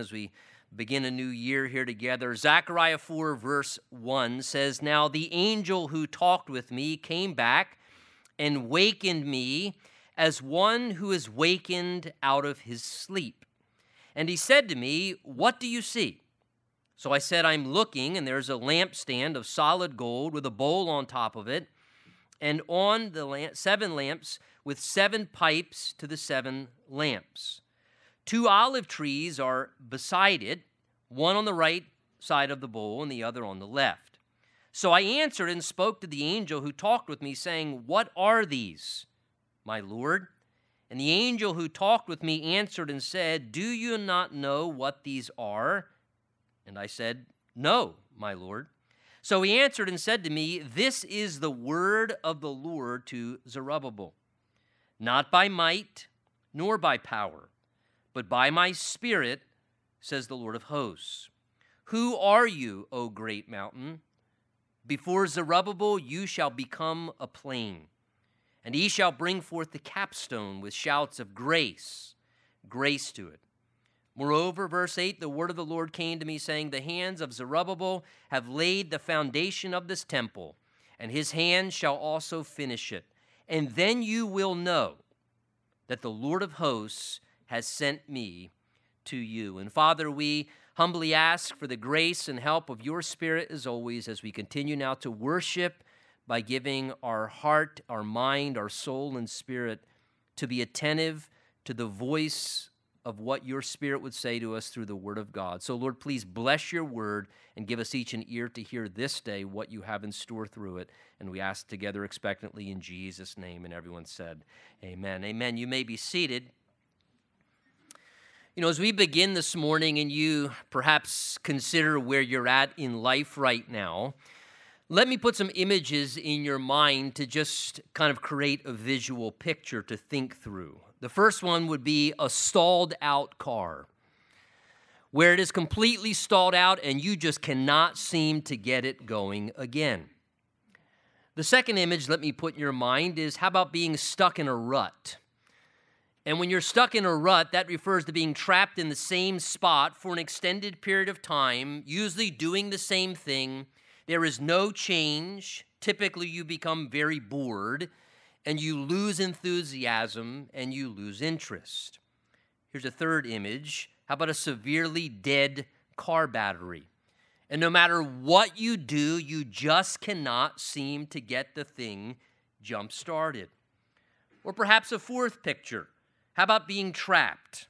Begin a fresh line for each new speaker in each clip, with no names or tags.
as we begin a new year here together. Zechariah 4, verse 1 says, Now the angel who talked with me came back and wakened me as one who is wakened out of his sleep. And he said to me, What do you see? So I said, I'm looking, and there's a lampstand of solid gold with a bowl on top of it, and on the lamp, seven lamps with seven pipes to the seven lamps. Two olive trees are beside it, one on the right side of the bowl and the other on the left. So I answered and spoke to the angel who talked with me, saying, What are these, my Lord? And the angel who talked with me answered and said, Do you not know what these are? And I said, No, my Lord. So he answered and said to me, This is the word of the Lord to Zerubbabel, not by might nor by power but by my Spirit, says the Lord of hosts. Who are you, O great mountain? Before Zerubbabel you shall become a plain, and he shall bring forth the capstone with shouts of grace, grace to it. Moreover, verse 8 the word of the Lord came to me, saying, The hands of Zerubbabel have laid the foundation of this temple, and his hands shall also finish it. And then you will know that the Lord of hosts has sent me to you. And Father, we humbly ask for the grace and help of your Spirit as always as we continue now to worship by giving our heart, our mind, our soul, and spirit to be attentive to the voice of what your Spirit would say to us through the Word of God. So, Lord, please bless your Word and give us each an ear to hear this day what you have in store through it. And we ask together expectantly in Jesus' name. And everyone said, Amen. Amen. You may be seated. You know, as we begin this morning and you perhaps consider where you're at in life right now, let me put some images in your mind to just kind of create a visual picture to think through. The first one would be a stalled out car, where it is completely stalled out and you just cannot seem to get it going again. The second image, let me put in your mind, is how about being stuck in a rut? And when you're stuck in a rut, that refers to being trapped in the same spot for an extended period of time, usually doing the same thing. There is no change. Typically, you become very bored and you lose enthusiasm and you lose interest. Here's a third image. How about a severely dead car battery? And no matter what you do, you just cannot seem to get the thing jump started. Or perhaps a fourth picture how about being trapped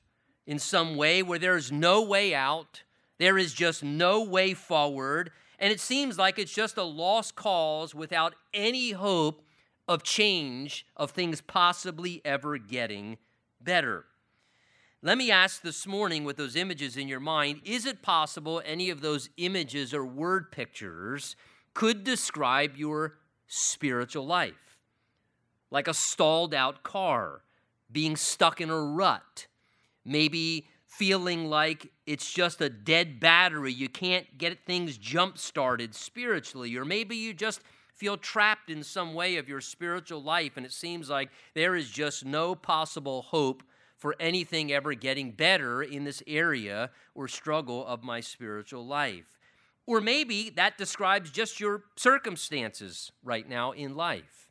in some way where there is no way out? There is just no way forward. And it seems like it's just a lost cause without any hope of change, of things possibly ever getting better. Let me ask this morning with those images in your mind is it possible any of those images or word pictures could describe your spiritual life? Like a stalled out car, being stuck in a rut, maybe feeling like it's just a dead battery. You can't get things jump started spiritually, or maybe you just feel trapped in some way of your spiritual life and it seems like there is just no possible hope for anything ever getting better in this area or struggle of my spiritual life. Or maybe that describes just your circumstances right now in life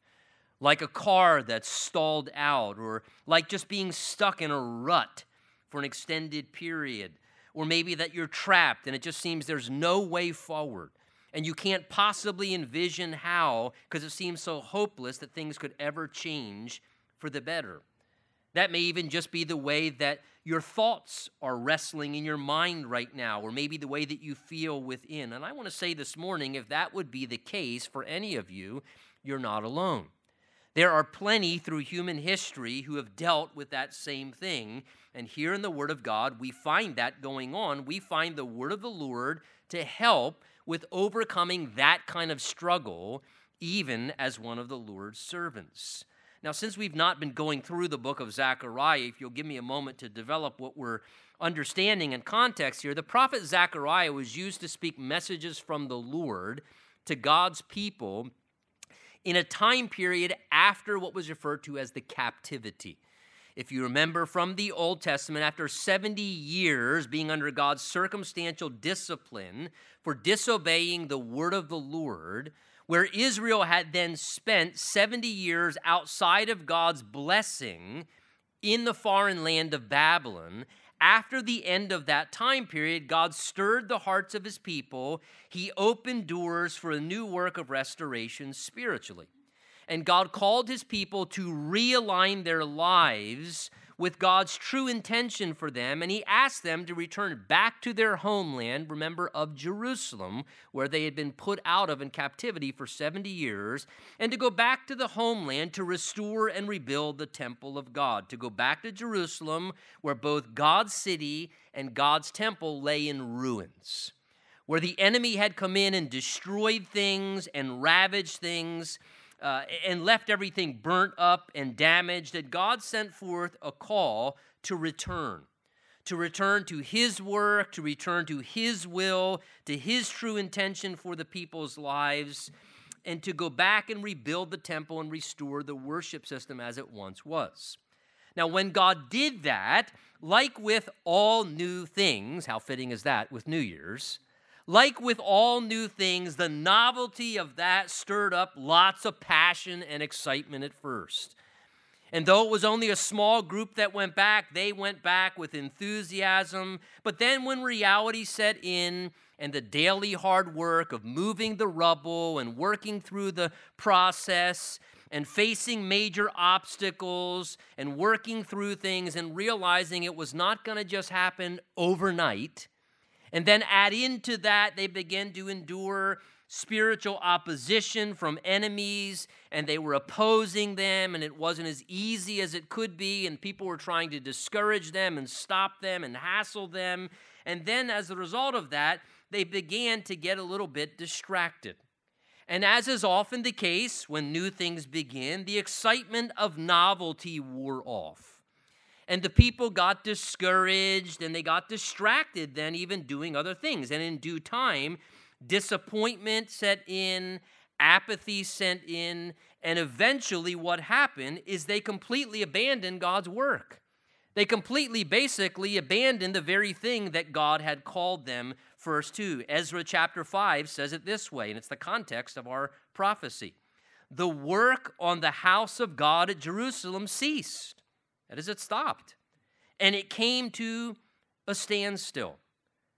like a car that's stalled out, or like just being stuck in a rut for an extended period, or maybe that you're trapped and it just seems there's no way forward. And you can't possibly envision how, because it seems so hopeless that things could ever change for the better. That may even just be the way that your thoughts are wrestling in your mind right now, or maybe the way that you feel within. And I want to say this morning if that would be the case for any of you, you're not alone. There are plenty through human history who have dealt with that same thing. And here in the Word of God, we find that going on. We find the Word of the Lord to help with overcoming that kind of struggle, even as one of the Lord's servants. Now, since we've not been going through the book of Zechariah, if you'll give me a moment to develop what we're understanding and context here, the prophet Zechariah was used to speak messages from the Lord to God's people in a time period after what was referred to as the captivity. if you remember from the Old Testament, after 70 years being under God's circumstantial discipline for disobeying the word of the Lord, where Israel had then spent 70 years outside of God's blessing in the foreign land of Babylon, after the end of that time period, God stirred the hearts of his people. He opened doors for a new work of restoration spiritually. And God called his people to realign their lives with God's true intention for them, and he asked them to return back to their homeland, remember, of Jerusalem, where they had been put out of in captivity for 70 years, and to go back to the homeland to restore and rebuild the temple of God, to go back to Jerusalem, where both God's city and God's temple lay in ruins, where the enemy had come in and destroyed things and ravaged things uh, and left everything burnt up and damaged, that God sent forth a call to return. To return to his work, to return to his will, to his true intention for the people's lives, and to go back and rebuild the temple and restore the worship system as it once was. Now, when God did that, like with all new things, how fitting is that with New Year's? Like with all new things, the novelty of that stirred up lots of passion and excitement at first. And though it was only a small group that went back, they went back with enthusiasm. But then, when reality set in and the daily hard work of moving the rubble and working through the process and facing major obstacles and working through things and realizing it was not going to just happen overnight, and then add into that, they begin to endure spiritual opposition from enemies, and they were opposing them, and it wasn't as easy as it could be, and people were trying to discourage them and stop them and hassle them. And then, as a result of that, they began to get a little bit distracted. And as is often the case when new things begin, the excitement of novelty wore off. And the people got discouraged and they got distracted, then even doing other things. And in due time, disappointment set in, apathy set in, and eventually what happened is they completely abandoned God's work. They completely, basically, abandoned the very thing that God had called them first to. Ezra chapter 5 says it this way, and it's the context of our prophecy. The work on the house of God at Jerusalem ceased that is, it stopped. And it came to a standstill.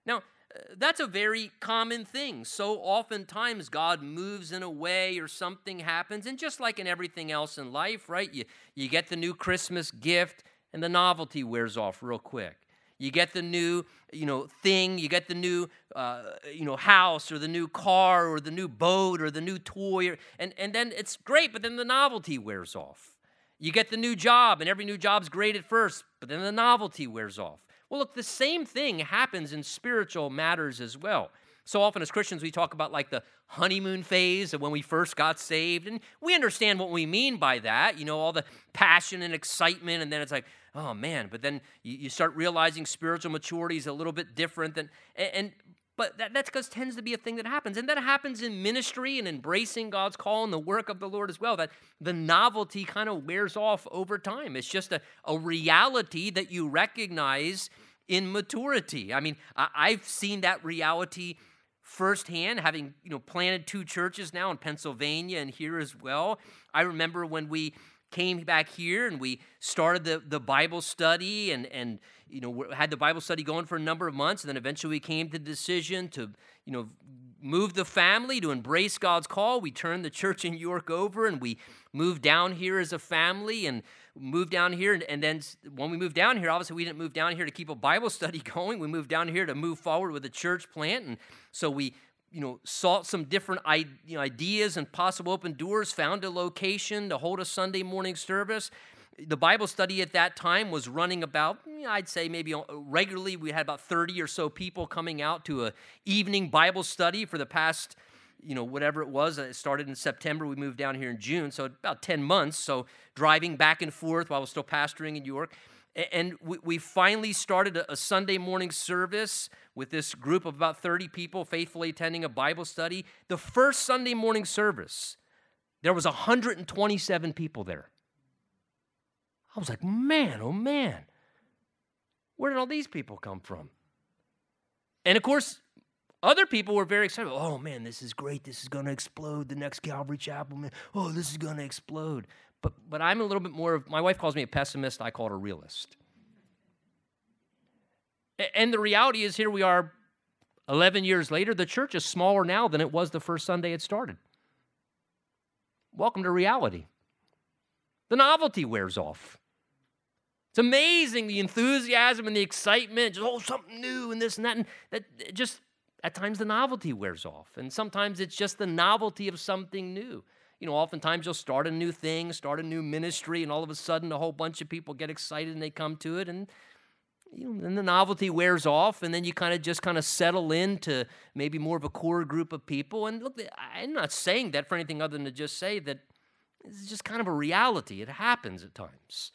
Now, uh, that's a very common thing. So oftentimes God moves in a way or something happens, and just like in everything else in life, right? You, you get the new Christmas gift and the novelty wears off real quick. You get the new, you know, thing. You get the new, uh, you know, house or the new car or the new boat or the new toy, or, and and then it's great, but then the novelty wears off. You get the new job, and every new job's great at first, but then the novelty wears off. Well, look, the same thing happens in spiritual matters as well. So often as Christians, we talk about like the honeymoon phase of when we first got saved, and we understand what we mean by that. You know, all the passion and excitement, and then it's like, oh man, but then you, start realizing spiritual maturity is a little bit different than, and, but that, that's because tends to be a thing that happens. And that happens in ministry and embracing God's call and the work of the Lord as well, that the novelty kind of wears off over time. It's just a, a reality that you recognize in maturity. I mean, I, have seen that reality firsthand, having you know planted two churches now in Pennsylvania and here as well. I remember when we came back here and we started the, the Bible study and, and you know had the Bible study going for a number of months and then eventually we came to the decision to you know move the family to embrace God's call. We turned the church in York over and we moved down here as a family and moved down here and, and then when we moved down here obviously we didn't move down here to keep a Bible study going. We moved down here to move forward with a church plant and so we you know, sought some different ideas and possible open doors, found a location to hold a Sunday morning service. The Bible study at that time was running about, I'd say maybe uh, regularly, we had about 30 or so people coming out to a evening Bible study for the past, you know, whatever it was. It started in September. We moved down here in June, so about 10 months. So driving back and forth while I was still pastoring in York. And we finally started a Sunday morning service with this group of about 30 people faithfully attending a Bible study. The first Sunday morning service, there was 127 people there. I was like, man, oh man, where did all these people come from? And of course, other people were very excited. Oh man, this is great. This is going to explode. The next Calvary Chapel, man. Oh, this is going to explode. But, but I'm a little bit more of, my wife calls me a pessimist. I call it a realist. And the reality is, here we are 11 years later, the church is smaller now than it was the first Sunday it started. Welcome to reality. The novelty wears off. It's amazing the enthusiasm and the excitement, just, oh, something new and this and that. And that just at times the novelty wears off. And sometimes it's just the novelty of something new. You know, oftentimes you'll start a new thing, start a new ministry, and all of a sudden a whole bunch of people get excited and they come to it. And you know, then the novelty wears off, and then you kind of just kind of settle into maybe more of a core group of people. And look, I'm not saying that for anything other than to just say that it's just kind of a reality. It happens at times.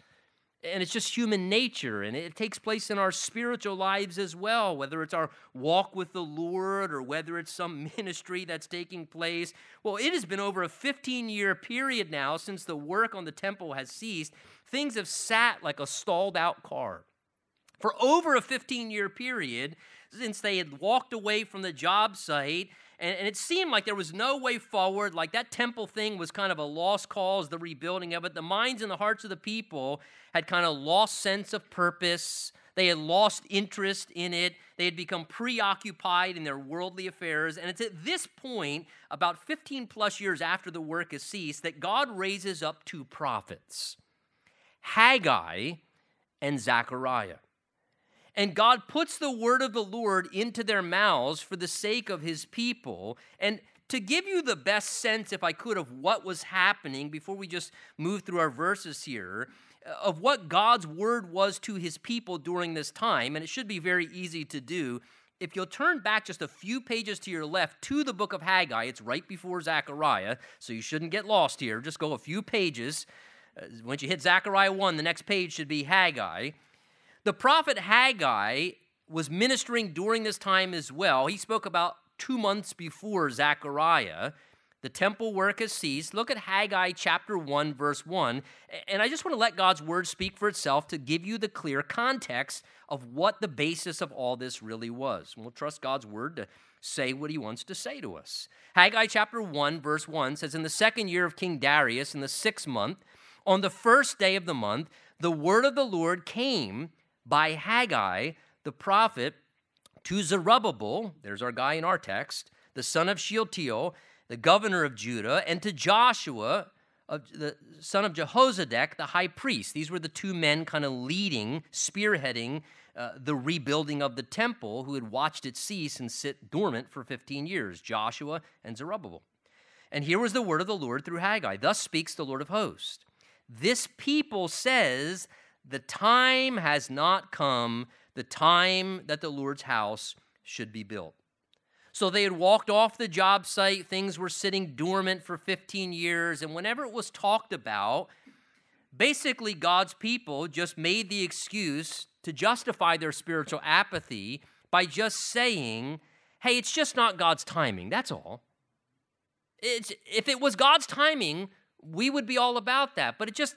And it's just human nature, and it takes place in our spiritual lives as well, whether it's our walk with the Lord or whether it's some ministry that's taking place. Well, it has been over a 15 year period now since the work on the temple has ceased. Things have sat like a stalled out car. For over a 15 year period, since they had walked away from the job site, and, and, it seemed like there was no way forward, like that temple thing was kind of a lost cause, the rebuilding of it. The minds and the hearts of the people had kind of lost sense of purpose. They had lost interest in it. They had become preoccupied in their worldly affairs. And it's at this point, about 15 plus years after the work has ceased, that God raises up two prophets Haggai and Zechariah. And God puts the word of the Lord into their mouths for the sake of his people. And to give you the best sense, if I could, of what was happening before we just move through our verses here, uh, of what God's word was to his people during this time, and it should be very easy to do. If you'll turn back just a few pages to your left to the book of Haggai, it's right before Zechariah, so you shouldn't get lost here. Just go a few pages. Uh, once you hit Zechariah 1, the next page should be Haggai. The prophet Haggai was ministering during this time as well. He spoke about two months before Zechariah. The temple work has ceased. Look at Haggai chapter 1, verse 1. And I just want to let God's word speak for itself to give you the clear context of what the basis of all this really was. And we'll trust God's word to say what he wants to say to us. Haggai chapter 1, verse 1 says In the second year of King Darius, in the sixth month, on the first day of the month, the word of the Lord came by Haggai, the prophet, to Zerubbabel, there's our guy in our text, the son of Shealtiel, the governor of Judah, and to Joshua, the son of Jehozadak, the high priest. These were the two men kind of leading, spearheading uh, the rebuilding of the temple who had watched it cease and sit dormant for 15 years Joshua and Zerubbabel. And here was the word of the Lord through Haggai. Thus speaks the Lord of hosts. This people says the time has not come, the time that the Lord's house should be built. So they had walked off the job site, things were sitting dormant for 15 years, and whenever it was talked about, basically God's people just made the excuse to justify their spiritual apathy by just saying, hey, it's just not God's timing. That's all. It's, if it was God's timing, we would be all about that. But it just,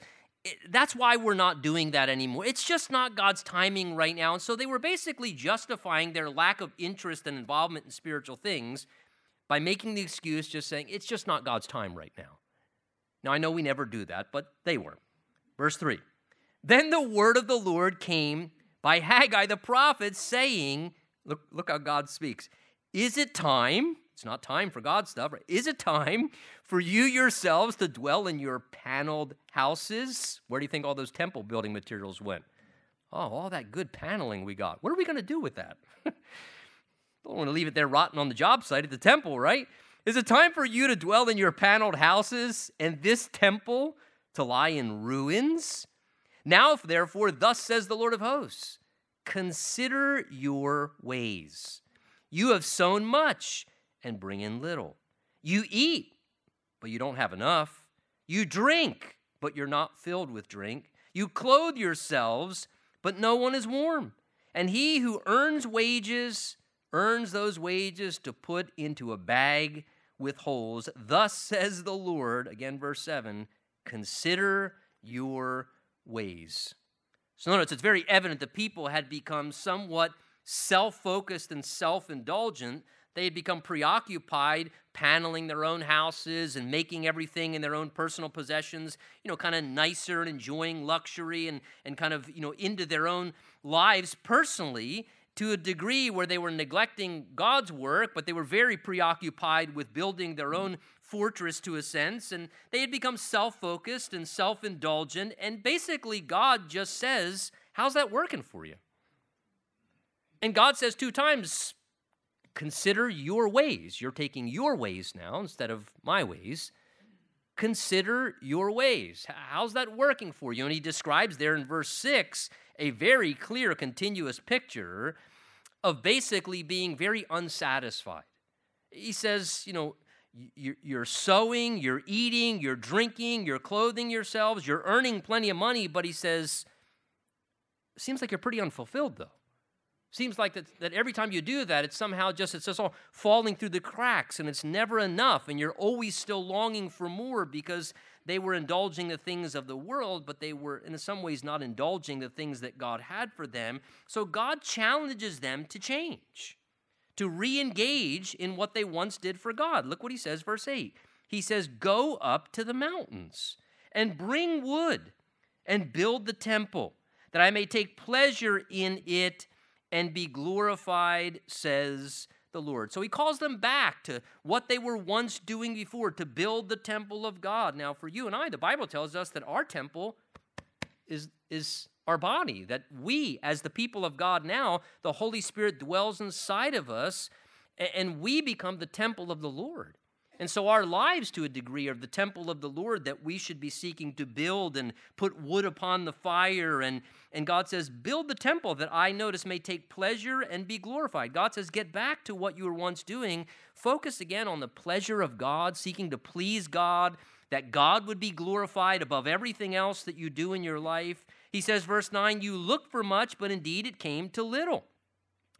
that's why we're not doing that anymore. It's just not God's timing right now. And so they were basically justifying their lack of interest and involvement in spiritual things by making the excuse just saying, it's just not God's time right now. Now, I know we never do that, but they were. Verse 3 Then the word of the Lord came by Haggai the prophet, saying, Look, look how God speaks. Is it time? It's not time for God stuff. Right? Is it time for you yourselves to dwell in your paneled houses? Where do you think all those temple building materials went? Oh, all that good paneling we got. What are we going to do with that? Don't want to leave it there rotting on the job site at the temple, right? Is it time for you to dwell in your paneled houses and this temple to lie in ruins? Now, if therefore, thus says the Lord of hosts consider your ways. You have sown much and bring in little. You eat, but you don't have enough. You drink, but you're not filled with drink. You clothe yourselves, but no one is warm. And he who earns wages earns those wages to put into a bag with holes. Thus says the Lord, again, verse 7 consider your ways. So notice it's very evident the people had become somewhat self focused and self indulgent. They had become preoccupied paneling their own houses and making everything in their own personal possessions, you know, kind of nicer and enjoying luxury and, and kind of, you know, into their own lives personally to a degree where they were neglecting God's work, but they were very preoccupied with building their own fortress to a sense, and they had become self focused and self indulgent. And basically, God just says, How's that working for you? And God says two times, Consider your ways. You're taking your ways now instead of my ways. Consider your ways. How's that working for you? And he describes there in verse 6 a very clear, continuous picture of basically being very unsatisfied. He says, you know, you're sowing, you're eating, you're drinking, you're clothing yourselves, you're earning plenty of money, but he says, seems like you're pretty unfulfilled though. Seems like that, that every time you do that, it's somehow just it's just all falling through the cracks and it's never enough, and you're always still longing for more because they were indulging the things of the world, but they were, in some ways, not indulging the things that God had for them. So God challenges them to change, to re engage in what they once did for God. Look what he says, verse 8. He says, Go up to the mountains and bring wood and build the temple, that I may take pleasure in it and be glorified, says the Lord. So he calls them back to what they were once doing before to build the temple of God. Now, for you and I, the Bible tells us that our temple is, is our body, that we, as the people of God now, the Holy Spirit dwells inside of us, and we become the temple of the Lord. And so our lives, to a degree, are the temple of the Lord that we should be seeking to build and put wood upon the fire. And, and God says, Build the temple that I notice may take pleasure and be glorified. God says, Get back to what you were once doing. Focus again on the pleasure of God, seeking to please God, that God would be glorified above everything else that you do in your life. He says, verse 9, You looked for much, but indeed it came to little.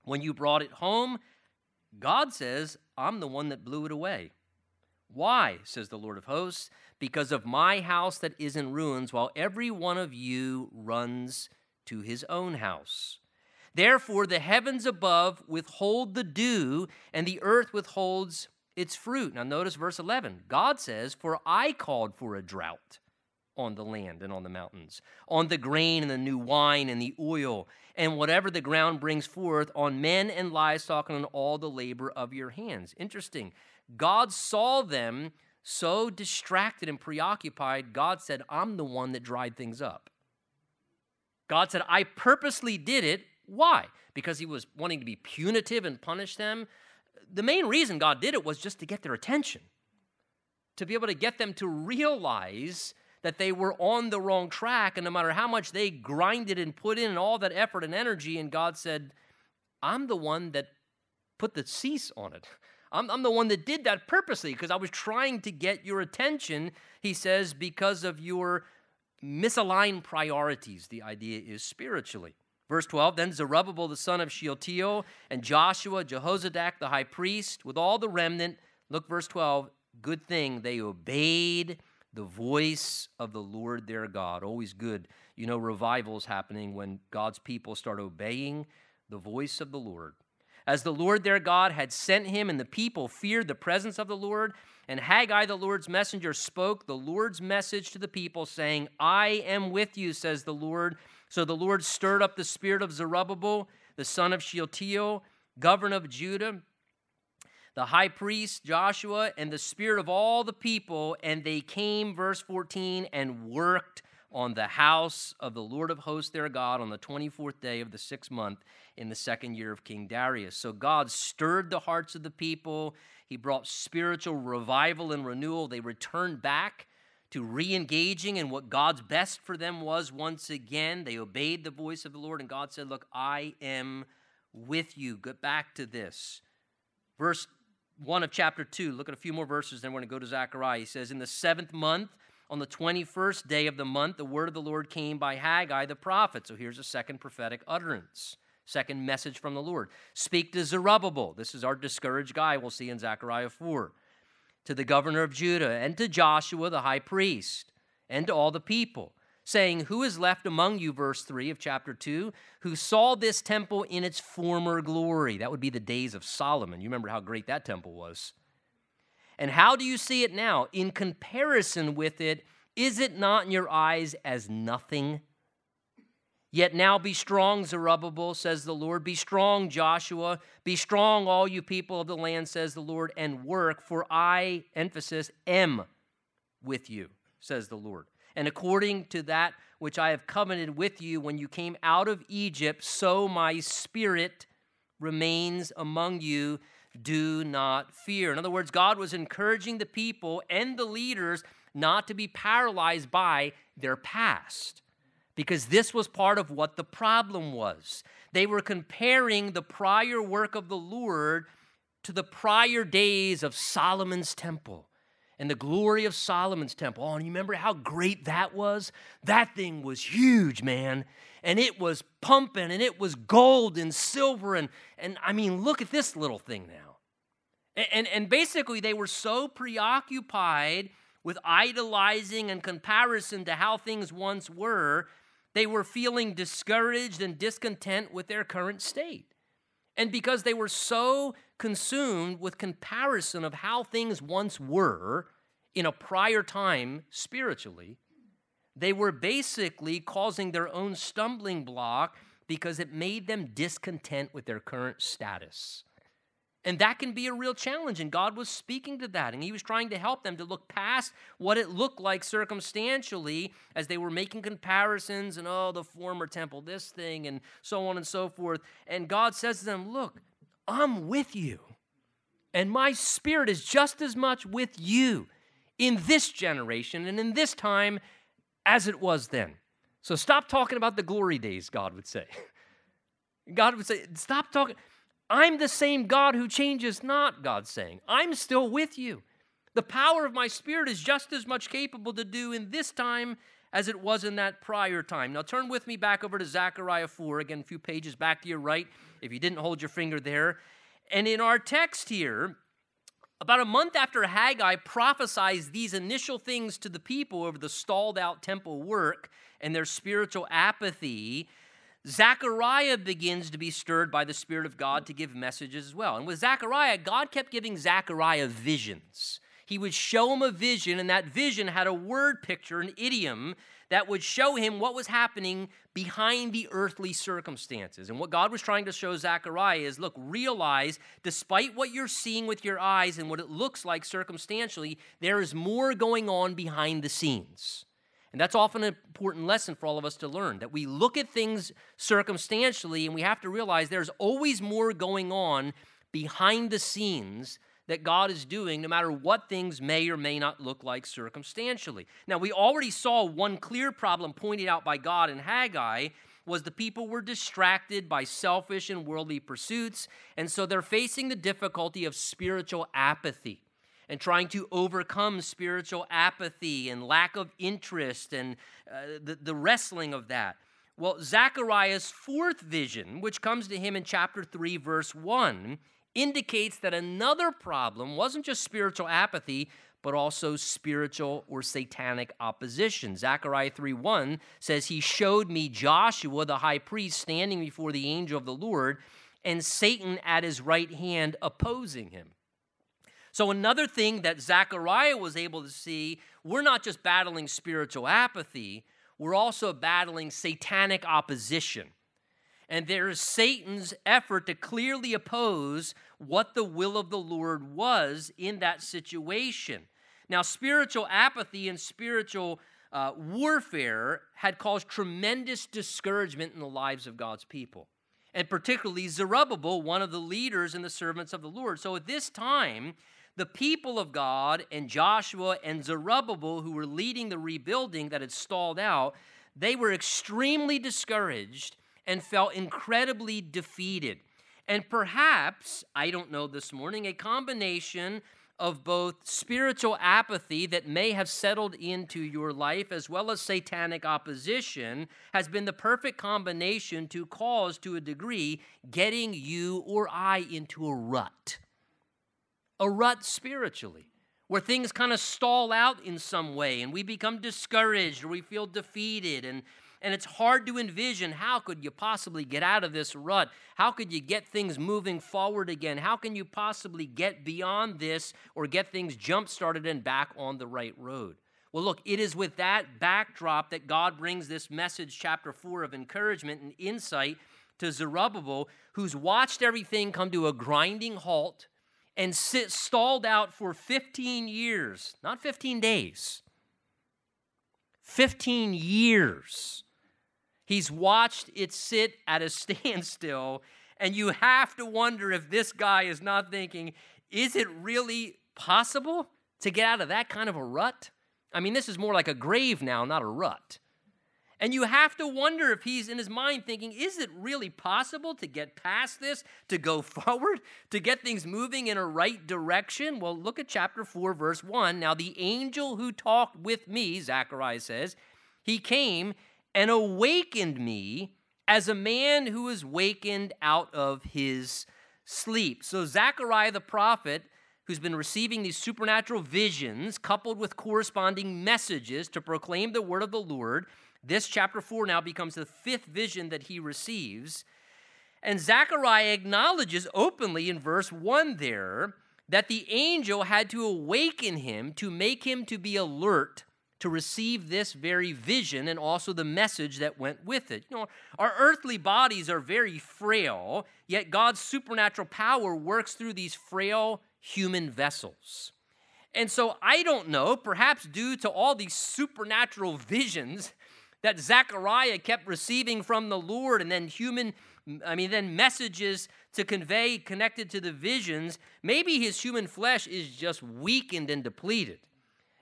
When you brought it home, God says, I'm the one that blew it away. Why, says the Lord of hosts? Because of my house that is in ruins, while every one of you runs to his own house. Therefore, the heavens above withhold the dew, and the earth withholds its fruit. Now, notice verse 11. God says, For I called for a drought on the land and on the mountains, on the grain and the new wine and the oil, and whatever the ground brings forth, on men and livestock and on all the labor of your hands. Interesting. God saw them so distracted and preoccupied, God said, I'm the one that dried things up. God said, I purposely did it. Why? Because he was wanting to be punitive and punish them. The main reason God did it was just to get their attention, to be able to get them to realize that they were on the wrong track. And no matter how much they grinded and put in all that effort and energy, and God said, I'm the one that put the cease on it. I'm, I'm the one that did that purposely because I was trying to get your attention, he says, because of your misaligned priorities. The idea is spiritually. Verse 12 Then Zerubbabel the son of Shealtiel and Joshua, Jehozadak the high priest, with all the remnant, look, verse 12, good thing they obeyed the voice of the Lord their God. Always good. You know, revivals happening when God's people start obeying the voice of the Lord as the Lord their God had sent him, and the people feared the presence of the Lord. And Haggai, the Lord's messenger, spoke the Lord's message to the people, saying, I am with you, says the Lord. So the Lord stirred up the spirit of Zerubbabel, the son of Shealtiel, governor of Judah, the high priest Joshua, and the spirit of all the people. And they came, verse 14, and worked on the house of the Lord of hosts their God on the 24th day of the sixth month in the second year of King Darius. So God stirred the hearts of the people. He brought spiritual revival and renewal. They returned back to re engaging in what God's best for them was once again. They obeyed the voice of the Lord, and God said, Look, I am with you. Get back to this. Verse 1 of chapter 2, look at a few more verses, then we're going to go to Zechariah. He says, In the seventh month, on the 21st day of the month, the word of the Lord came by Haggai the prophet. So here's a second prophetic utterance, second message from the Lord. Speak to Zerubbabel. This is our discouraged guy we'll see in Zechariah 4. To the governor of Judah, and to Joshua the high priest, and to all the people saying, Who is left among you, verse 3 of chapter 2, who saw this temple in its former glory? That would be the days of Solomon. You remember how great that temple was. And how do you see it now? In comparison with it, is it not in your eyes as nothing? Yet now be strong, Zerubbabel, says the Lord. Be strong, Joshua. Be strong, all you people of the land, says the Lord, and work, for I, emphasis, am with you, says the Lord and according to that which I have covenanted with you when you came out of Egypt, so my spirit remains among you. Do not fear. In other words, God was encouraging the people and the leaders not to be paralyzed by their past because this was part of what the problem was. They were comparing the prior work of the Lord to the prior days of Solomon's temple and the glory of Solomon's temple. Oh, and you remember how great that was? That thing was huge, man. And it was pumping and it was gold and silver. And, and I mean, look at this little thing now. And, and, and basically, they were so preoccupied with idolizing and comparison to how things once were, they were feeling discouraged and discontent with their current state. And because they were so consumed with comparison of how things once were in a prior time spiritually, they were basically causing their own stumbling block because it made them discontent with their current status. And that can be a real challenge. And God was speaking to that. And He was trying to help them to look past what it looked like circumstantially as they were making comparisons and, oh, the former temple, this thing, and so on and so forth. And God says to them, Look, I'm with you. And my spirit is just as much with you in this generation and in this time as it was then. So stop talking about the glory days, God would say. God would say, Stop talking. I'm the same God who changes not, God's saying. I'm still with you. The power of my spirit is just as much capable to do in this time as it was in that prior time. Now turn with me back over to Zechariah 4, again, a few pages back to your right, if you didn't hold your finger there. And in our text here, about a month after Haggai prophesies these initial things to the people over the stalled out temple work and their spiritual apathy, Zechariah begins to be stirred by the Spirit of God to give messages as well. And with Zechariah, God kept giving Zechariah visions. He would show him a vision, and that vision had a word picture, an idiom that would show him what was happening behind the earthly circumstances. And what God was trying to show Zechariah is look, realize despite what you're seeing with your eyes and what it looks like circumstantially, there is more going on behind the scenes. And that's often an important lesson for all of us to learn that we look at things circumstantially and we have to realize there's always more going on behind the scenes that God is doing, no matter what things may or may not look like circumstantially. Now, we already saw one clear problem pointed out by God in Haggai was the people were distracted by selfish and worldly pursuits, and so they're facing the difficulty of spiritual apathy and trying to overcome spiritual apathy and lack of interest and uh, the, the wrestling of that. Well, Zechariah's fourth vision, which comes to him in chapter 3, verse 1, indicates that another problem wasn't just spiritual apathy, but also spiritual or satanic opposition. Zechariah 3:1 says he showed me Joshua the high priest standing before the angel of the Lord and Satan at his right hand opposing him. So, another thing that Zechariah was able to see we're not just battling spiritual apathy, we're also battling satanic opposition. And there is Satan's effort to clearly oppose what the will of the Lord was in that situation. Now, spiritual apathy and spiritual uh, warfare had caused tremendous discouragement in the lives of God's people, and particularly Zerubbabel, one of the leaders and the servants of the Lord. So at this time, the people of God and Joshua and Zerubbabel, who were leading the rebuilding that had stalled out, they were extremely discouraged and felt incredibly defeated. And perhaps, I don't know this morning, a combination of both spiritual apathy that may have settled into your life as well as satanic opposition has been the perfect combination to cause, to a degree, getting you or I into a rut a rut spiritually, where things kind of stall out in some way and we become discouraged or we feel defeated and and it's hard to envision how could you possibly get out of this rut how could you get things moving forward again how can you possibly get beyond this or get things jump started and back on the right road well look it is with that backdrop that god brings this message chapter 4 of encouragement and insight to zerubbabel who's watched everything come to a grinding halt and sit stalled out for 15 years, not 15 days, 15 years. He's watched it sit at a standstill, and you have to wonder if this guy is not thinking, is it really possible to get out of that kind of a rut? I mean, this is more like a grave now, not a rut. And you have to wonder if he's in his mind thinking, is it really possible to get past this, to go forward, to get things moving in a right direction? Well, look at chapter 4, verse 1. Now, the angel who talked with me, Zechariah says, he came and awakened me as a man who is wakened out of his sleep. So, Zechariah the prophet, who's been receiving these supernatural visions coupled with corresponding messages to proclaim the word of the Lord, this chapter 4 now becomes the fifth vision that he receives. And Zechariah acknowledges openly in verse 1 there that the angel had to awaken him to make him to be alert to receive this very vision and also the message that went with it. You know, our earthly bodies are very frail, yet God's supernatural power works through these frail human vessels. And so I don't know, perhaps due to all these supernatural visions that Zechariah kept receiving from the Lord, and then human, I mean, then messages to convey connected to the visions, maybe his human flesh is just weakened and depleted.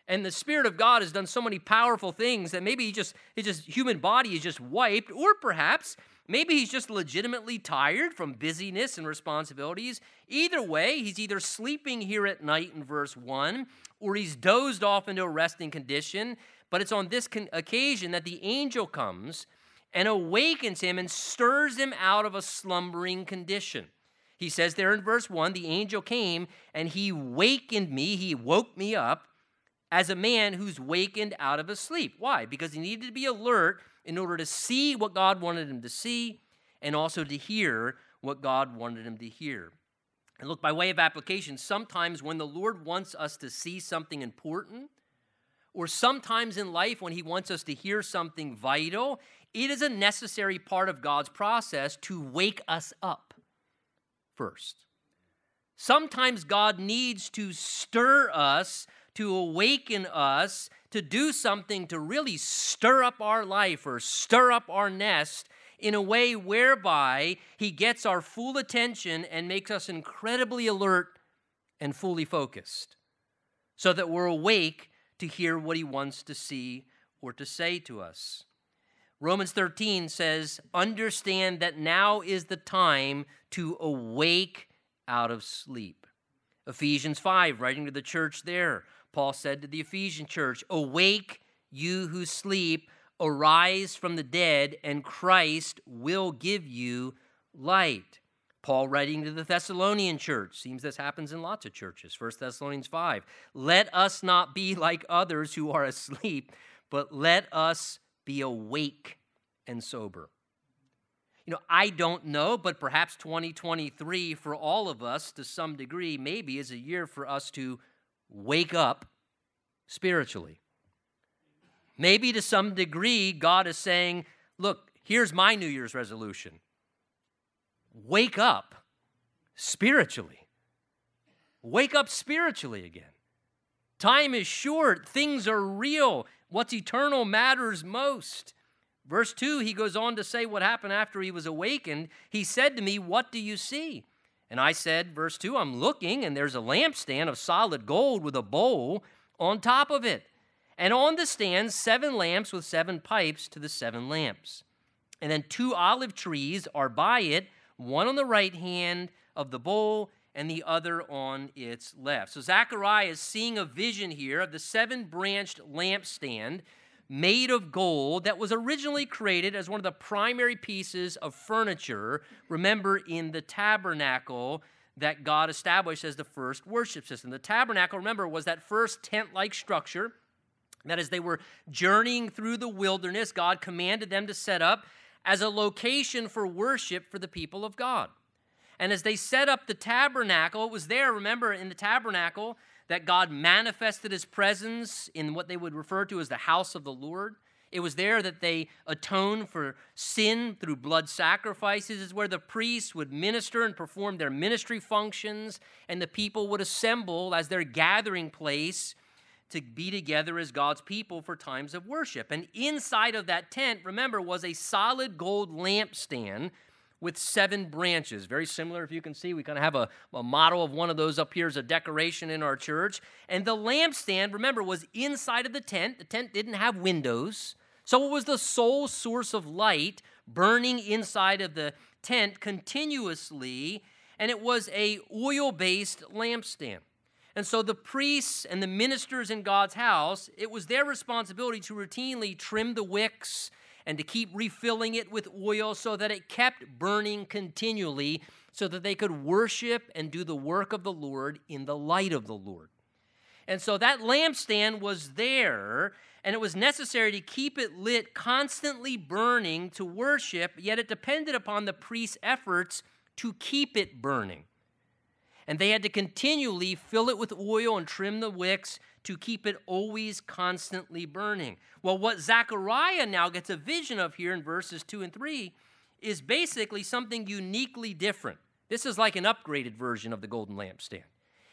And the Spirit of God has done so many powerful things that maybe he just his just human body is just wiped, or perhaps maybe he's just legitimately tired from busyness and responsibilities. Either way, he's either sleeping here at night in verse 1, or he's dozed off into a resting condition but it's on this con- occasion that the angel comes and awakens him and stirs him out of a slumbering condition. He says there in verse 1 the angel came and he wakened me, he woke me up as a man who's wakened out of a sleep. Why? Because he needed to be alert in order to see what God wanted him to see and also to hear what God wanted him to hear. And look, by way of application, sometimes when the Lord wants us to see something important, or sometimes in life when He wants us to hear something vital, it is a necessary part of God's process to wake us up first. Sometimes God needs to stir us, to awaken us, to do something to really stir up our life or stir up our nest in a way whereby He gets our full attention and makes us incredibly alert and fully focused so that we're awake to hear what he wants to see or to say to us. Romans 13 says, Understand that now is the time to awake out of sleep. Ephesians 5, writing to the church there, Paul said to the Ephesian church, Awake, you who sleep, arise from the dead, and Christ will give you light. Paul writing to the Thessalonian church, seems this happens in lots of churches. 1 Thessalonians 5. Let us not be like others who are asleep, but let us be awake and sober. You know, I don't know, but perhaps 2023 for all of us to some degree maybe is a year for us to wake up spiritually. Maybe to some degree, God is saying, Look, here's my New Year's resolution wake up spiritually. Wake up spiritually again. Time is short, things are real. What's eternal matters most. Verse 2, he goes on to say what happened after he was awakened. He said to me, What do you see? And I said, verse 2, I'm looking, and there's a lampstand of solid gold with a bowl on top of it. And on the stand, seven lamps with seven pipes to the seven lamps. And then two olive trees are by it one on the right hand of the bowl and the other on its left. So Zechariah is seeing a vision here of the seven branched lampstand made of gold that was originally created as one of the primary pieces of furniture. Remember, in the tabernacle, that God established as the first worship system. The tabernacle, remember, was that first tent like structure that as they were journeying through the wilderness, God commanded them to set up as a location for worship for the people of God. And as they set up the tabernacle, it was there, remember, in the tabernacle that God manifested his presence in what they would refer to as the house of the Lord. It was there that they atoned for sin through blood sacrifices. It's where the priests would minister and perform their ministry functions, and the people would assemble as their gathering place to be together as God's people for times of worship. And inside of that tent, remember, was a solid gold lampstand with seven branches. Very similar, if you can see. We kind of have a, a model of one of those up here as a decoration in our church. And the lampstand, remember, was inside of the tent. The tent didn't have windows. So it was the sole source of light burning inside of the tent continuously. And it was a oil based lampstand. And so the priests and the ministers in God's house, it was their responsibility to routinely trim the wicks and to keep refilling it with oil so that it kept burning continually so that they could worship and do the work of the Lord in the light of the Lord. And so that lampstand was there, and it was necessary to keep it lit, constantly burning to worship, yet it depended upon the priest's efforts to keep it burning and they had to continually fill it with oil and trim the wicks to keep it always constantly burning. Well, what Zechariah now gets a vision of here in verses 2 and 3 is basically something uniquely different. This is like an upgraded version of the golden lampstand.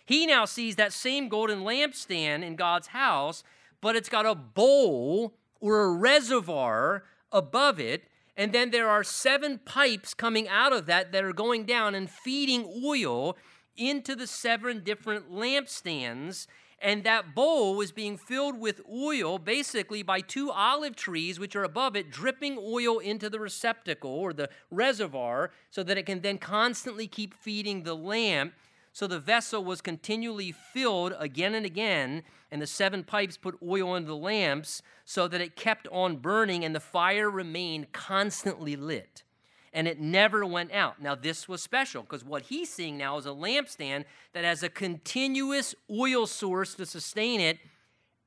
He now sees that same golden lampstand in God's house, but it's got a bowl or a reservoir above it and then there are seven pipes coming out of that that are going down and feeding oil into the seven different lampstands. And that bowl was being filled with oil, basically by two olive trees, which are above it, dripping oil into the receptacle or the reservoir, so that it can then constantly keep feeding the lamp. So the vessel was continually filled again and again, and the seven pipes put oil into the lamps so that it kept on burning and the fire remained constantly lit and it never went out. Now, this was special because what he's seeing now is a lampstand that has a continuous oil source to sustain it,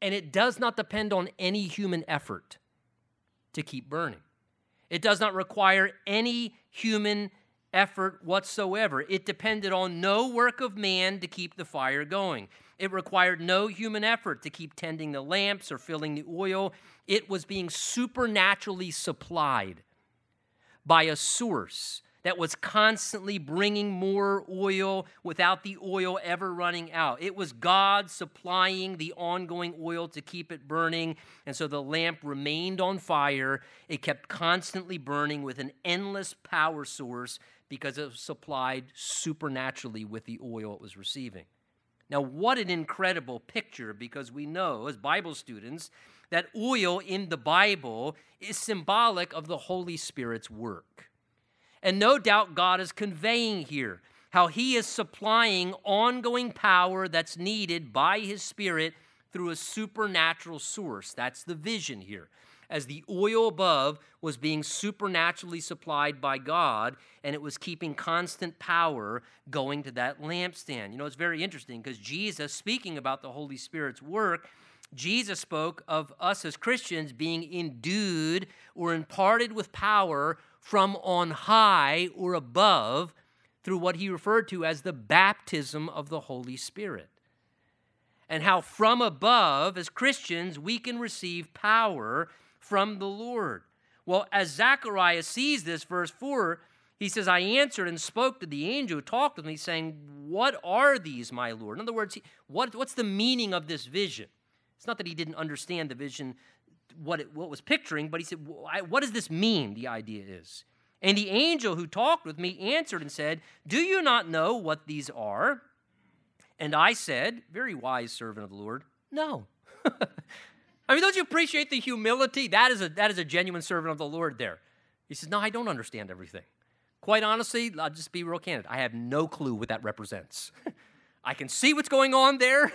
and it does not depend on any human effort to keep burning. It does not require any human effort whatsoever. It depended on no work of man to keep the fire going. It required no human effort to keep tending the lamps or filling the oil. It was being supernaturally supplied by a source that was constantly bringing more oil without the oil ever running out. It was God supplying the ongoing oil to keep it burning. And so the lamp remained on fire. It kept constantly burning with an endless power source because it was supplied supernaturally with the oil it was receiving. Now, what an incredible picture because we know as Bible students that oil in the Bible is symbolic of the Holy Spirit's work. And no doubt God is conveying here how He is supplying ongoing power that's needed by His Spirit through a supernatural source. That's the vision here. As the oil above was being supernaturally supplied by God, and it was keeping constant power going to that lampstand. You know, it's very interesting because Jesus, speaking about the Holy Spirit's work, Jesus spoke of us as Christians being endued or imparted with power from on high or above through what he referred to as the baptism of the Holy Spirit. And how from above, as Christians, we can receive power from the Lord. Well, as Zechariah sees this, verse 4, he says, I answered and spoke to the angel who talked with me, saying, What are these, my Lord? In other words, what, what's the meaning of this vision? It's not that he didn't understand the vision, what it what was picturing, but he said, What does this mean? The idea is. And the angel who talked with me answered and said, Do you not know what these are? And I said, Very wise servant of the Lord, no. I mean, don't you appreciate the humility? That is a, that is a genuine servant of the Lord there. He says, No, I don't understand everything. Quite honestly, I'll just be real candid. I have no clue what that represents. I can see what's going on there,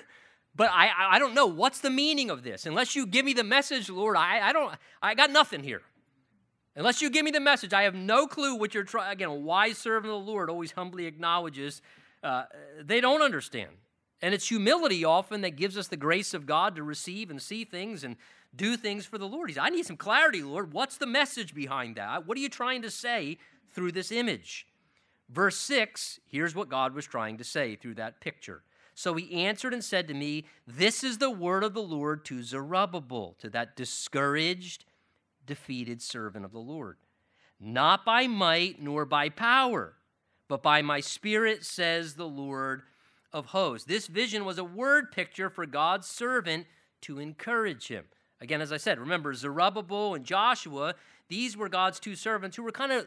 but I, I don't know what's the meaning of this. Unless you give me the message, Lord, I, I don't, I got nothing here. Unless you give me the message, I have no clue what you're trying. Again, a wise servant of the Lord always humbly acknowledges uh, they don't understand. And it's humility often that gives us the grace of God to receive and see things and do things for the Lord. He's, I need some clarity, Lord. What's the message behind that? What are you trying to say through this image? Verse 6, here's what God was trying to say through that picture. So he answered and said to me, This is the word of the Lord to Zerubbabel, to that discouraged, defeated servant of the Lord. Not by might nor by power, but by my spirit, says the Lord of hosts. This vision was a word picture for God's servant to encourage him. Again, as I said, remember Zerubbabel and Joshua, these were God's two servants who were kind of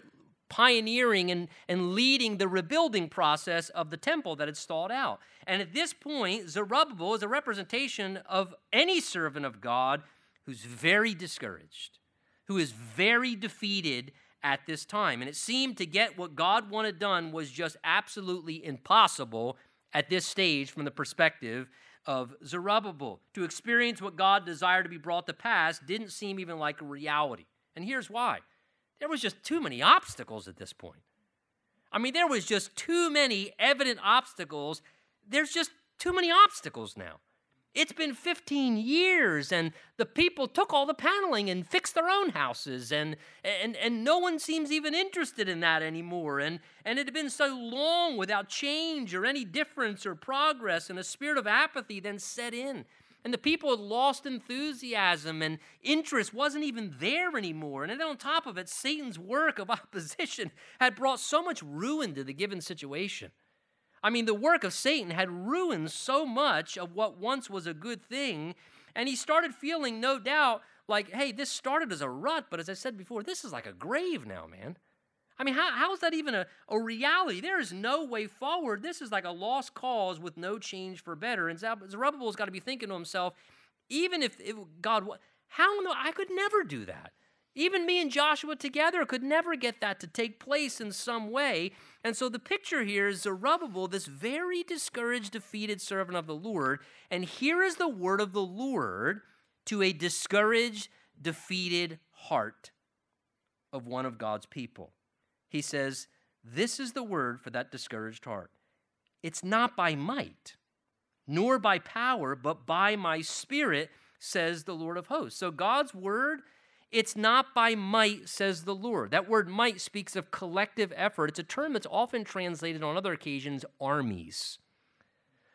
pioneering and, and leading the rebuilding process of the temple that had stalled out. And at this point, Zerubbabel is a representation of any servant of God who's very discouraged, who is very defeated at this time. And it seemed to get what God wanted done was just absolutely impossible at this stage from the perspective of Zerubbabel. To experience what God desired to be brought to pass didn't seem even like a reality. And here's why there was just too many obstacles at this point. I mean, there was just too many evident obstacles. There's just too many obstacles now. It's been 15 years, and the people took all the paneling and fixed their own houses, and, and, and no one seems even interested in that anymore. And, and it had been so long without change or any difference or progress, and a spirit of apathy then set in. And the people had lost enthusiasm, and interest wasn't even there anymore. And then on top of it, Satan's work of opposition had brought so much ruin to the given situation. I mean, the work of Satan had ruined so much of what once was a good thing. And he started feeling, no doubt, like, hey, this started as a rut, but as I said before, this is like a grave now, man. I mean, how, how is that even a, a reality? There is no way forward. This is like a lost cause with no change for better. And Zerubbabel's got to be thinking to himself, even if, if God, how no, I could never do that. Even me and Joshua together could never get that to take place in some way. And so the picture here is Zerubbabel, this very discouraged, defeated servant of the Lord. And here is the word of the Lord to a discouraged, defeated heart of one of God's people. He says, This is the word for that discouraged heart. It's not by might, nor by power, but by my spirit, says the Lord of hosts. So God's word it's not by might, says the Lord. That word might speaks of collective effort. It's a term that's often translated on other occasions armies.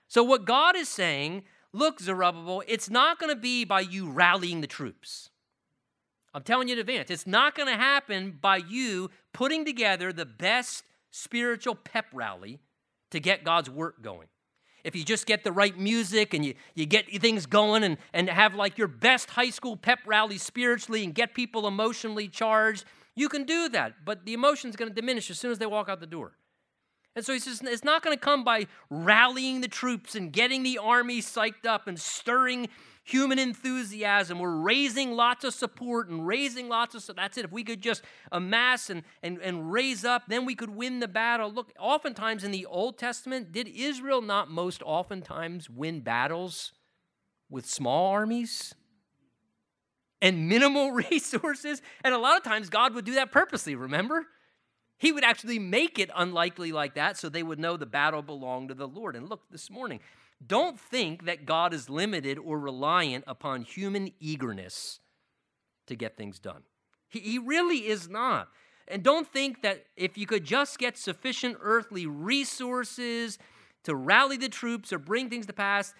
So, what God is saying, look, Zerubbabel, it's not going to be by you rallying the troops. I'm telling you in advance, it's not going to happen by you putting together the best spiritual pep rally to get God's work going if you just get the right music and you, you get things going and, and have like your best high school pep rally spiritually and get people emotionally charged, you can do that. But the emotion's going to diminish as soon as they walk out the door. And so he says it's not going to come by rallying the troops and getting the army psyched up and stirring human enthusiasm. We're raising lots of support and raising lots of so that's it. If we could just amass and, and, and raise up, then we could win the battle. Look, oftentimes in the Old Testament, did Israel not most oftentimes win battles with small armies? And minimal resources. And a lot of times God would do that purposely, remember? He would actually make it unlikely like that so they would know the battle belonged to the Lord. And look, this morning, don't think that God is limited or reliant upon human eagerness to get things done. He, he really is not. And don't think that if you could just get sufficient earthly resources to rally the troops or bring things to pass,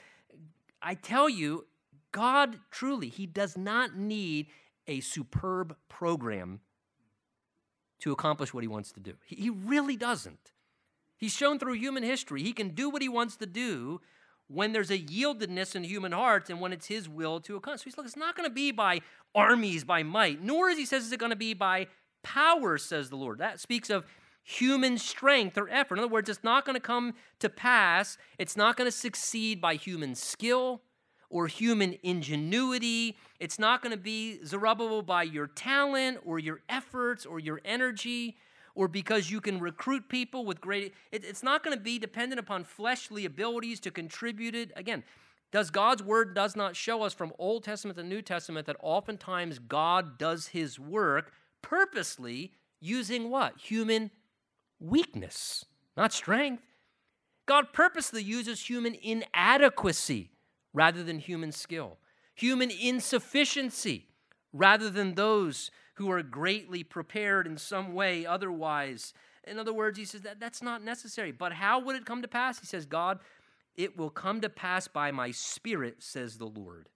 I tell you, God truly, He does not need a superb program to accomplish what He wants to do. He, really doesn't. He's shown through human history He can do what He wants to do when there's a yieldedness in human hearts and when it's his will to accomplish. So he's like, it's not going to be by armies, by might, nor, as he says, is it going to be by power, says the Lord. That speaks of human strength or effort. In other words, it's not going to come to pass, it's not going to succeed by human skill or human ingenuity. It's not going to be Zerubbabel by your talent or your efforts or your energy or because you can recruit people with great. It, it's not going to be dependent upon fleshly abilities to contribute it. Again, does God's word does not show us from Old Testament to New Testament that oftentimes God does his work purposely using what? Human weakness, not strength. God purposely uses human inadequacy rather than human skill, human insufficiency rather than those who are greatly prepared in some way otherwise. In other words, he says that that's not necessary. But how would it come to pass? He says, God, it will come to pass by my spirit, says the Lord.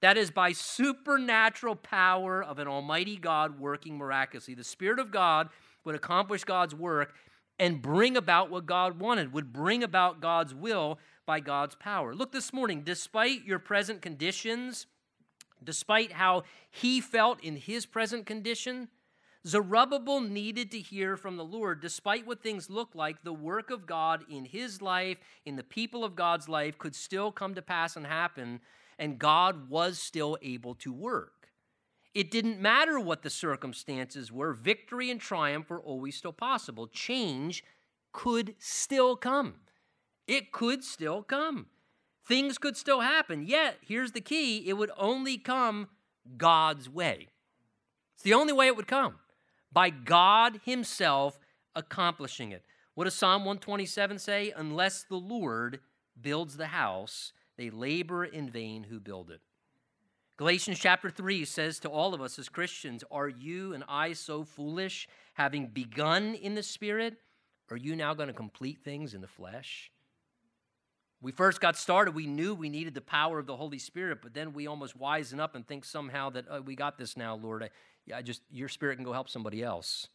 That is by supernatural power of an almighty God working miraculously. The Spirit of God would accomplish God's work and bring about what God wanted, would bring about God's will by God's power. Look this morning, despite your present conditions, despite how he felt in his present condition, Zerubbabel needed to hear from the Lord, despite what things looked like, the work of God in his life, in the people of God's life, could still come to pass and happen, and God was still able to work. It didn't matter what the circumstances were, victory and triumph were always still possible. Change could still come. It could still come. Things could still happen. Yet, here's the key it would only come God's way. It's the only way it would come by God Himself accomplishing it. What does Psalm 127 say? Unless the Lord builds the house, they labor in vain who build it. Galatians chapter 3 says to all of us as Christians, Are you and I so foolish, having begun in the Spirit? Are you now going to complete things in the flesh? We first got started, we knew we needed the power of the Holy Spirit, but then we almost wisen up and think somehow that oh, we got this now, Lord. I, I just your spirit can go help somebody else.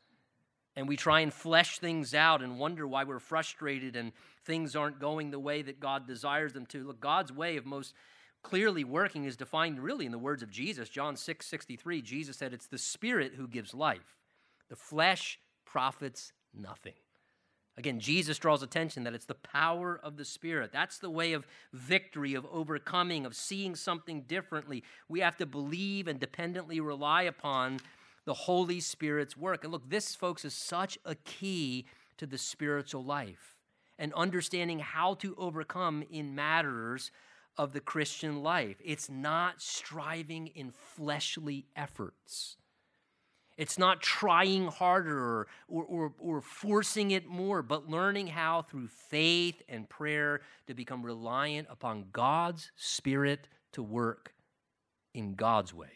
And we try and flesh things out and wonder why we're frustrated and things aren't going the way that God desires them to. Look, God's way of most clearly working is defined really in the words of Jesus. John 6 63, Jesus said, It's the Spirit who gives life, the flesh profits nothing. Again, Jesus draws attention that it's the power of the Spirit. That's the way of victory, of overcoming, of seeing something differently. We have to believe and dependently rely upon the Holy Spirit's work. And look, this, folks, is such a key to the spiritual life and understanding how to overcome in matters of the Christian life. It's not striving in fleshly efforts. It's not trying harder or, or, or, forcing it more, but learning how through faith and prayer to become reliant upon God's Spirit to work in God's way.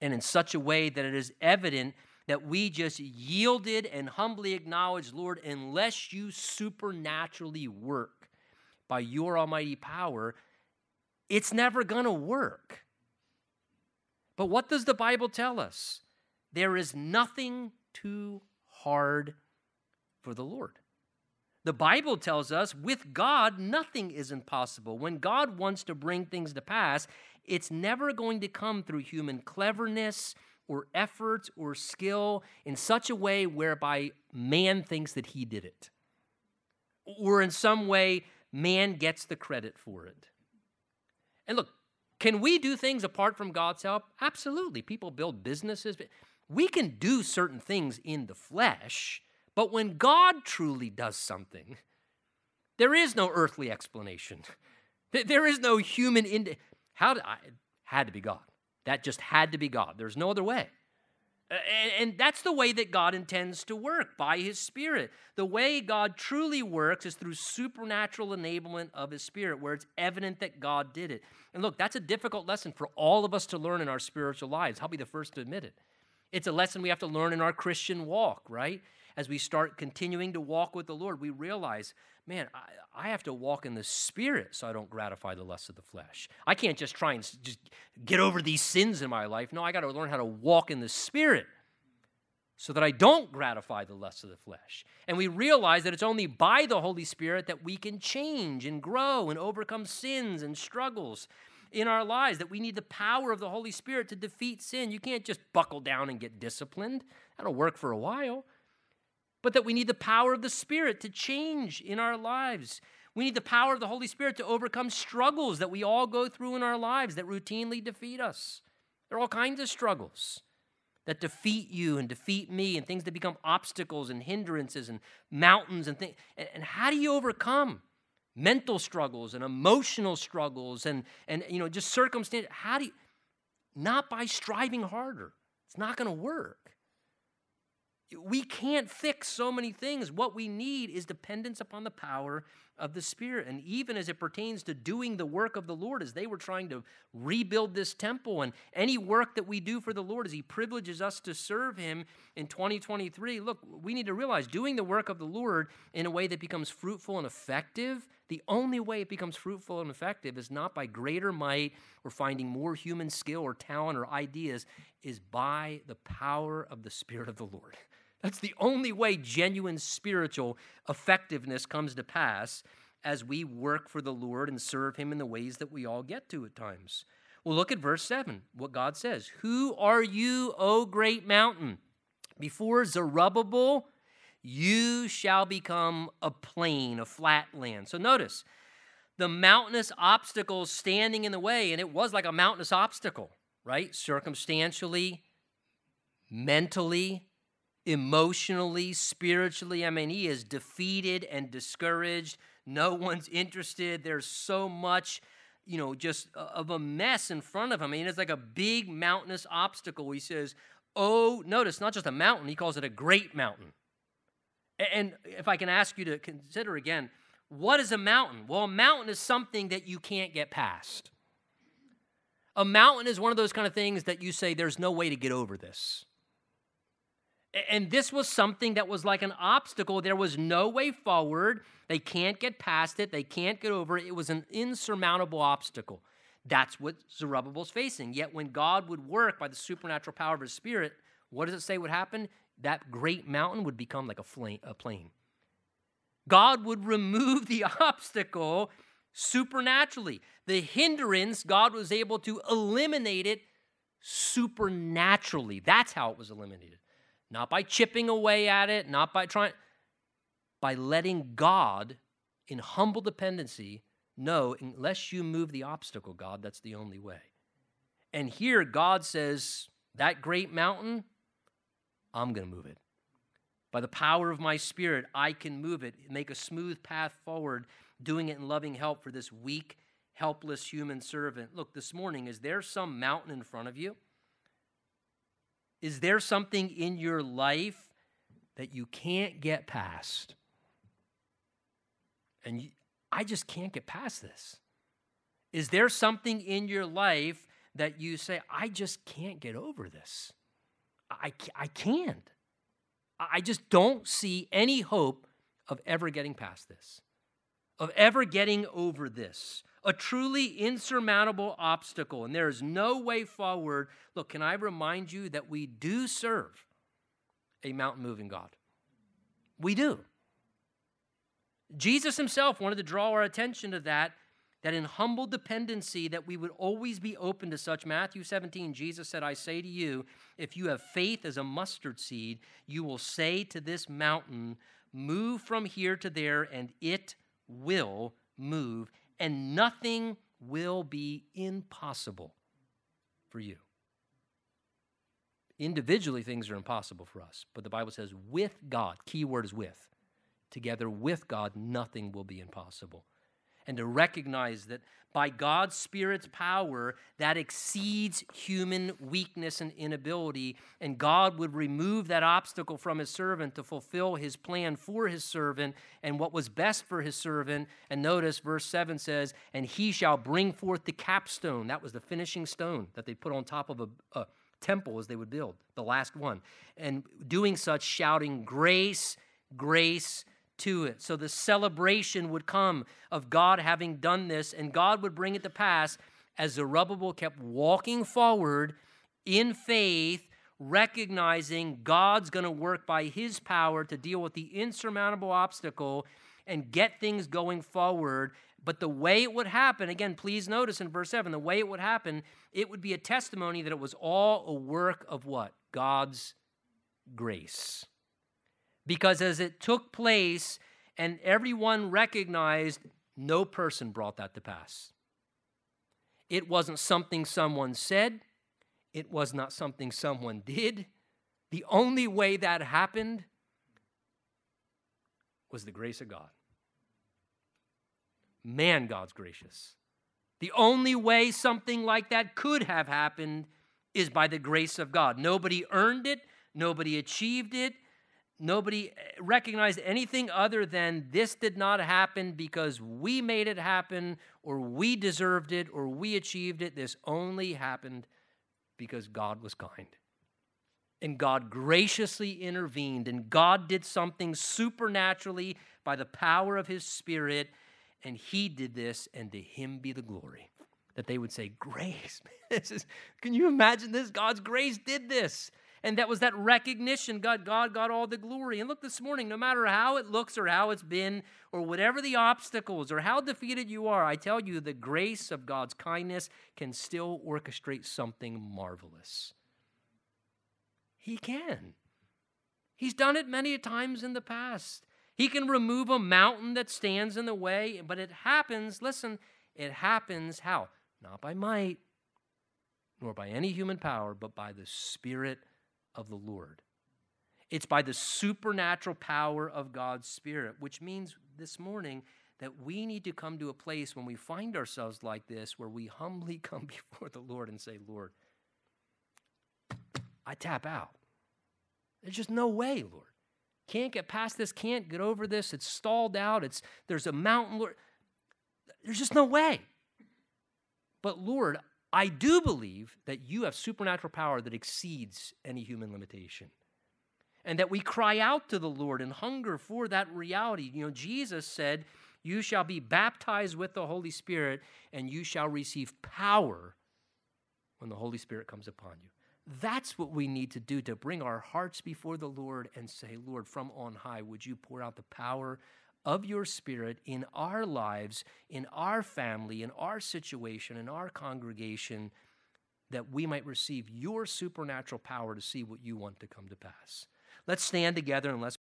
And in such a way that it is evident that we just yielded and humbly acknowledged, Lord, unless you supernaturally work by your almighty power, it's never going to work. But what does the Bible tell us? There is nothing too hard for the Lord. The Bible tells us with God, nothing is impossible. When God wants to bring things to pass, it's never going to come through human cleverness or effort or skill in such a way whereby man thinks that he did it, or in some way man gets the credit for it. And look, can we do things apart from God's help? Absolutely. People build businesses. We can do certain things in the flesh, but when God truly does something, there is no earthly explanation. There is no human. How did I? Had to be God. That just had to be God. There's no other way. And that's the way that God intends to work by His Spirit. The way God truly works is through supernatural enablement of His Spirit, where it's evident that God did it. And look, that's a difficult lesson for all of us to learn in our spiritual lives. I'll be the first to admit it. It's a lesson we have to learn in our Christian walk, right? As we start continuing to walk with the Lord, we realize, man, I, I have to walk in the Spirit so I don't gratify the lusts of the flesh. I can't just try and just get over these sins in my life. No, I got to learn how to walk in the Spirit so that I don't gratify the lusts of the flesh. And we realize that it's only by the Holy Spirit that we can change and grow and overcome sins and struggles in our lives, that we need the power of the Holy Spirit to defeat sin. You can't just buckle down and get disciplined, that'll work for a while. But that we need the power of the Spirit to change in our lives. We need the power of the Holy Spirit to overcome struggles that we all go through in our lives that routinely defeat us. There are all kinds of struggles that defeat you and defeat me and things that become obstacles and hindrances and mountains and things. And, how do you overcome mental struggles and emotional struggles and, and you know, just circumstance? How do you? Not by striving harder. It's not going to work. We can't fix so many things. What we need is dependence upon the power of the Spirit. And even as it pertains to doing the work of the Lord, as they were trying to rebuild this temple and any work that we do for the Lord, as He privileges us to serve Him in 2023, look, we need to realize doing the work of the Lord in a way that becomes fruitful and effective, the only way it becomes fruitful and effective is not by greater might or finding more human skill or talent or ideas, is by the power of the Spirit of the Lord. That's the only way genuine spiritual effectiveness comes to pass as we work for the Lord and serve Him in the ways that we all get to at times. Well, look at verse 7, what God says Who are you, O great mountain? Before Zerubbabel, you shall become a plain, a flat land. So notice the mountainous obstacles standing in the way, and it was like a mountainous obstacle, right? Circumstantially, mentally, emotionally, spiritually. I mean, he is defeated and discouraged. No one's interested. There's so much, you know, just uh, of a mess in front of him. I mean, it's like a big mountainous obstacle. He says, Oh, notice, not just a mountain, he calls it a great mountain. And if I can ask you to consider again, what is a mountain? Well, a mountain is something that you can't get past. A mountain is one of those kind of things that you say, there's no way to get over this. And this was something that was like an obstacle. There was no way forward. They can't get past it, they can't get over it. It was an insurmountable obstacle. That's what Zerubbabel's facing. Yet when God would work by the supernatural power of his spirit, what does it say would happen? That great mountain would become like a, flame, a plain. God would remove the obstacle supernaturally. The hindrance, God was able to eliminate it supernaturally. That's how it was eliminated. Not by chipping away at it, not by trying, by letting God in humble dependency know, unless you move the obstacle, God, that's the only way. And here God says, that great mountain, I'm going to move it. By the power of my spirit, I can move it, make a smooth path forward, doing it in loving help for this weak, helpless human servant. Look, this morning, is there some mountain in front of you? Is there something in your life that you can't get past? And you, I just can't get past this. Is there something in your life that you say, I just can't get over this? I, I can't. I just don't see any hope of ever getting past this, of ever getting over this a truly insurmountable obstacle, and there is no way forward. Look, can I remind you that we do serve a mountain moving God? We do. Jesus himself wanted to draw our attention to that that in humble dependency that we would always be open to such matthew 17 jesus said i say to you if you have faith as a mustard seed you will say to this mountain move from here to there and it will move and nothing will be impossible for you. Individually, things are impossible for us, but the Bible says with God, key word is with, together with God, nothing will be impossible and to recognize that by God's Spirit's power, that exceeds human weakness and inability, and God would remove that obstacle from his servant to fulfill his plan for his servant and what was best for his servant. And notice verse 7 says, And he shall bring forth the capstone. That was the finishing stone that they put on top of a, a temple as they would build, the last one. And doing such, shouting, Grace, grace, to it. So the celebration would come of God having done this, and God would bring it to pass as Zerubbabel kept walking forward in faith, recognizing God's going to work by his power to deal with the insurmountable obstacle and get things going forward. But the way it would happen, again, please notice in verse 7, the way it would happen, it would be a testimony that it was all a work of what? God's grace. Because as it took place and everyone recognized, no person brought that to pass. It wasn't something someone said, it was not something someone did. The only way that happened was the grace of God. Man, God's gracious. The only way something like that could have happened is by the grace of God. Nobody earned it, nobody achieved it, Nobody eh, recognized anything other than this did not happen because we made it happen or we deserved it or we achieved it. This only happened because God was kind. And God graciously intervened, and God did something supernaturally by the power of His Spirit, and He did this, and to Him be the glory. That they would say, Grace. This is, can you imagine this? God's grace did this. And that was that recognition. God, God got all the glory. And look, this morning, no matter how it looks or how it's been, or whatever the obstacles or how defeated you are, I tell you, the grace of God's kindness can still orchestrate something marvelous. He can. He's done it many times in the past. He can remove a mountain that stands in the way, but it happens, listen, it happens how? Not by might, nor by any human power, but by the Spirit of the Lord. It's by the supernatural power of God's Spirit, which means this morning that we need to come to a place when we find ourselves like this where we humbly come before the Lord and say, Lord, I tap out. There's just no way, Lord. Can't get past this, can't get over this. It's stalled out. It's there's a mountain, Lord. There's just no way. But Lord, I do believe that you have supernatural power that exceeds any human limitation. And that we cry out to the Lord and hunger for that reality. You know, Jesus said, You shall be baptized with the Holy Spirit, and you shall receive power when the Holy Spirit comes upon you. That's what we need to do to bring our hearts before the Lord and say, Lord, from on high, would you pour out the power of your Spirit in our lives, in our family, in our situation, in our congregation, that we might receive your supernatural power to see what you want to come to pass. Let's stand together and let's